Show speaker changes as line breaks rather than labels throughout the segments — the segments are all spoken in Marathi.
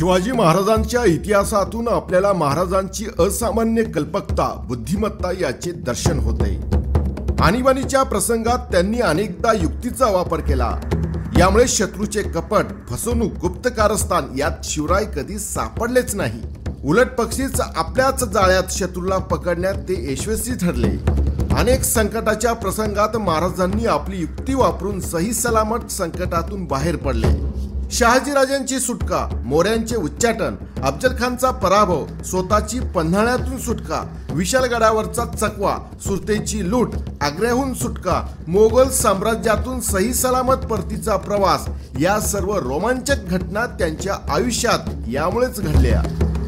शिवाजी महाराजांच्या इतिहासातून आपल्याला महाराजांची असामान्य कल्पकता बुद्धिमत्ता याचे दर्शन होते. आणीबाणीच्या प्रसंगात त्यांनी अनेकदा युक्तीचा वापर केला. यामुळे शत्रूचे कपट फसवणूक गुप्त कारस्थान यात शिवराय कधी सापडलेच नाही. उलट पक्षीच आपल्याच जाळ्यात शत्रूला पकडण्यात ते यशस्वी ठरले. अनेक संकटाच्या प्रसंगात महाराजांनी आपली युक्ती वापरून सही सलामत संकटातून बाहेर पडले. शहाजीराजांची सुटका मोऱ्यांचे उच्चाटन अफजल खानचा पराभव स्वतःची पन्हाळ्यातून सुटका विशालगडावरचा चकवा सुरतेची लूट आग्र्याहून सुटका मोगल साम्राज्यातून सही सलामत परतीचा प्रवास या सर्व रोमांचक घटना त्यांच्या आयुष्यात यामुळेच घडल्या.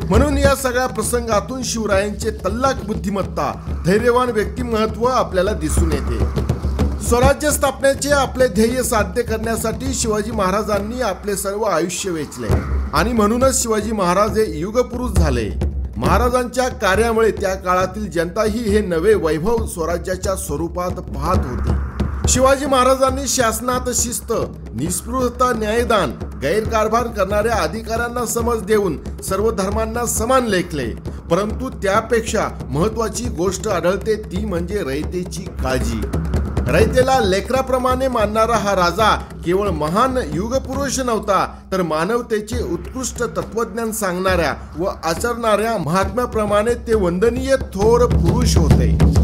म्हणून या सगळ्या प्रसंगातून शिवरायांचे तल्लाक बुद्धिमत्ता धैर्यवान व्यक्तिमत्व आपल्याला दिसून येते. स्वराज्य स्थापनेचे आपले ध्येय साध्य करण्यासाठी शिवाजी महाराजांनी आपले सर्व आयुष्य वेचले. आणि म्हणूनच शिवाजी महाराज हे युगपुरुष झाले. महाराजांच्या कार्यामुळे त्या काळातील जनताही हे नवे वैभव स्वराज्याच्या स्वरूपात पाहत होती. शिवाजी महाराजांनी शासनात शिस्त निस्पृहता न्यायदान गैरकारभार करणाऱ्या अधिकाऱ्यांना समज देऊन सर्व धर्मांना समान लेखले. परंतु त्यापेक्षा महत्वाची गोष्ट आढळते ती म्हणजे रयतेची काळजी. रयतेला लेकराप्रमाणे मानणारा हा राजा केवळ महान युगपुरुष नव्हता तर मानवतेचे उत्कृष्ट तत्वज्ञान सांगणाऱ्या व आचरणाऱ्या महात्म्याप्रमाणे ते वंदनीय थोर पुरुष होते.